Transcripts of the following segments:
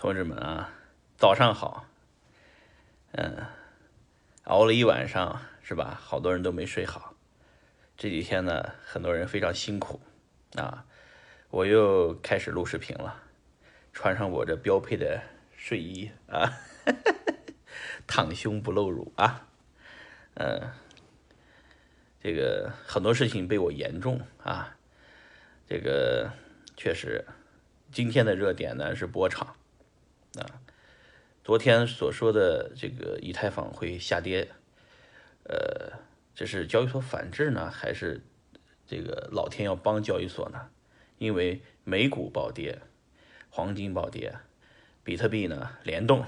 同志们啊，早上好。嗯，熬了一晚上是吧？好多人都没睡好。这几天呢，很多人非常辛苦啊。我又开始录视频了，穿上我这标配的睡衣啊，躺胸不露乳啊。嗯，这个很多事情被我言中啊。这个确实，今天的热点呢是波场。啊，昨天所说的这个以太坊会下跌，呃，这是交易所反制呢，还是这个老天要帮交易所呢？因为美股暴跌，黄金暴跌，比特币呢联动，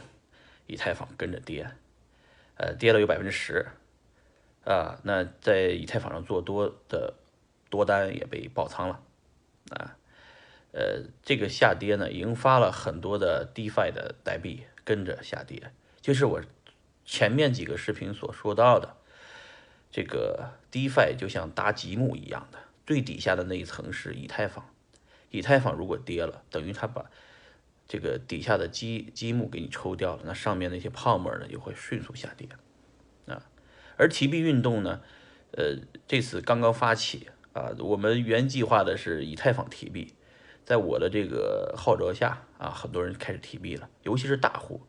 以太坊跟着跌，呃，跌了有百分之十，啊，那在以太坊上做多的多单也被爆仓了，啊。呃，这个下跌呢，引发了很多的 DeFi 的代币跟着下跌，就是我前面几个视频所说到的，这个 DeFi 就像搭积木一样的，最底下的那一层是以太坊，以太坊如果跌了，等于它把这个底下的积积木给你抽掉了，那上面那些泡沫呢就会迅速下跌啊。而提币运动呢，呃，这次刚刚发起啊，我们原计划的是以太坊提币。在我的这个号召下啊，很多人开始提币了，尤其是大户。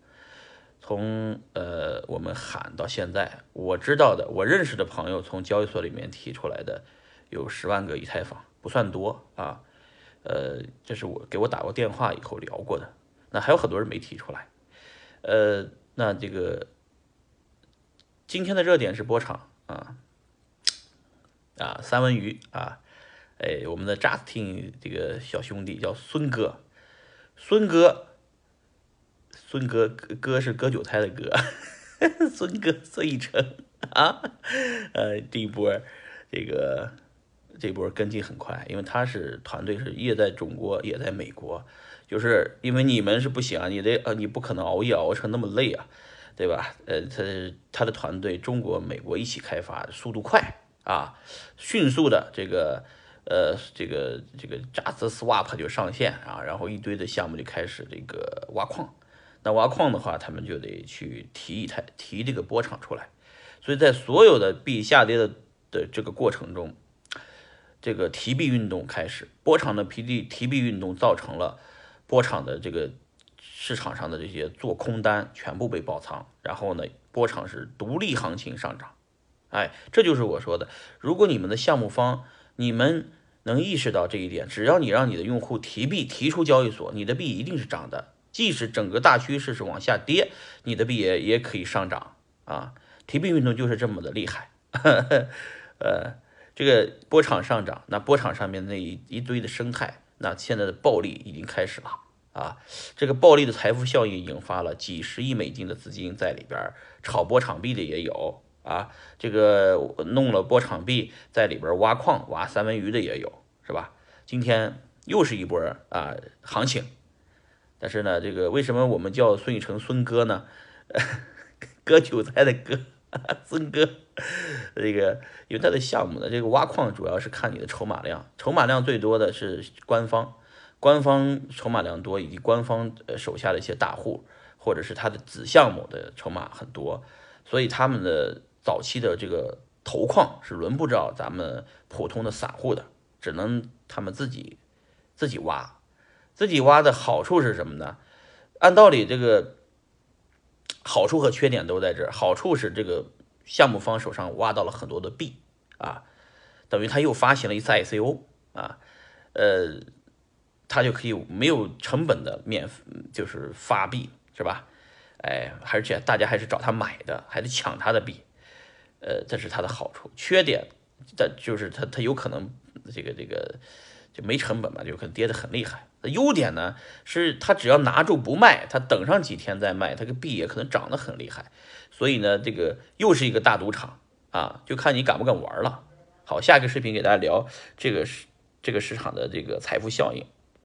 从呃我们喊到现在，我知道的，我认识的朋友从交易所里面提出来的有十万个以太坊，不算多啊。呃，这是我给我打过电话以后聊过的。那还有很多人没提出来。呃，那这个今天的热点是波场啊啊三文鱼啊。哎，我们的 Justin 这个小兄弟叫孙哥，孙哥，孙哥哥是割韭菜的哥，孙哥孙一成啊，呃，这一波这个这波跟进很快，因为他是团队是也在中国也在美国，就是因为你们是不行啊，你得呃你不可能熬夜熬成那么累啊，对吧？呃，他他的团队中国美国一起开发，速度快啊，迅速的这个。呃，这个这个 Just Swap 就上线啊，然后一堆的项目就开始这个挖矿。那挖矿的话，他们就得去提一台提这个波场出来。所以在所有的币下跌的的这个过程中，这个提币运动开始，波场的提币提币运动造成了波场的这个市场上的这些做空单全部被爆仓，然后呢，波场是独立行情上涨。哎，这就是我说的，如果你们的项目方。你们能意识到这一点，只要你让你的用户提币提出交易所，你的币一定是涨的。即使整个大趋势是往下跌，你的币也也可以上涨啊！提币运动就是这么的厉害。呃，这个波场上涨，那波场上面那一一堆的生态，那现在的暴利已经开始了啊！这个暴利的财富效应引发了几十亿美金的资金在里边炒波场币的也有。啊，这个弄了波场币在里边挖矿挖三文鱼的也有，是吧？今天又是一波啊行情，但是呢，这个为什么我们叫孙宇成孙哥呢？割韭菜的割，孙哥，这个因为他的项目呢，这个挖矿主要是看你的筹码量，筹码量最多的是官方，官方筹码量多，以及官方呃手下的一些大户，或者是他的子项目的筹码很多，所以他们的。早期的这个投矿是轮不着咱们普通的散户的，只能他们自己自己挖，自己挖的好处是什么呢？按道理这个好处和缺点都在这。好处是这个项目方手上挖到了很多的币啊，等于他又发行了一次 ICO 啊，呃，他就可以没有成本的免就是发币是吧？哎，而且大家还是找他买的，还得抢他的币。呃，这是它的好处，缺点，但就是它它有可能这个这个就没成本嘛，就可能跌得很厉害。优点呢是它只要拿住不卖，它等上几天再卖，它个币也可能涨得很厉害。所以呢，这个又是一个大赌场啊，就看你敢不敢玩了。好，下一个视频给大家聊这个市这个市场的这个财富效应。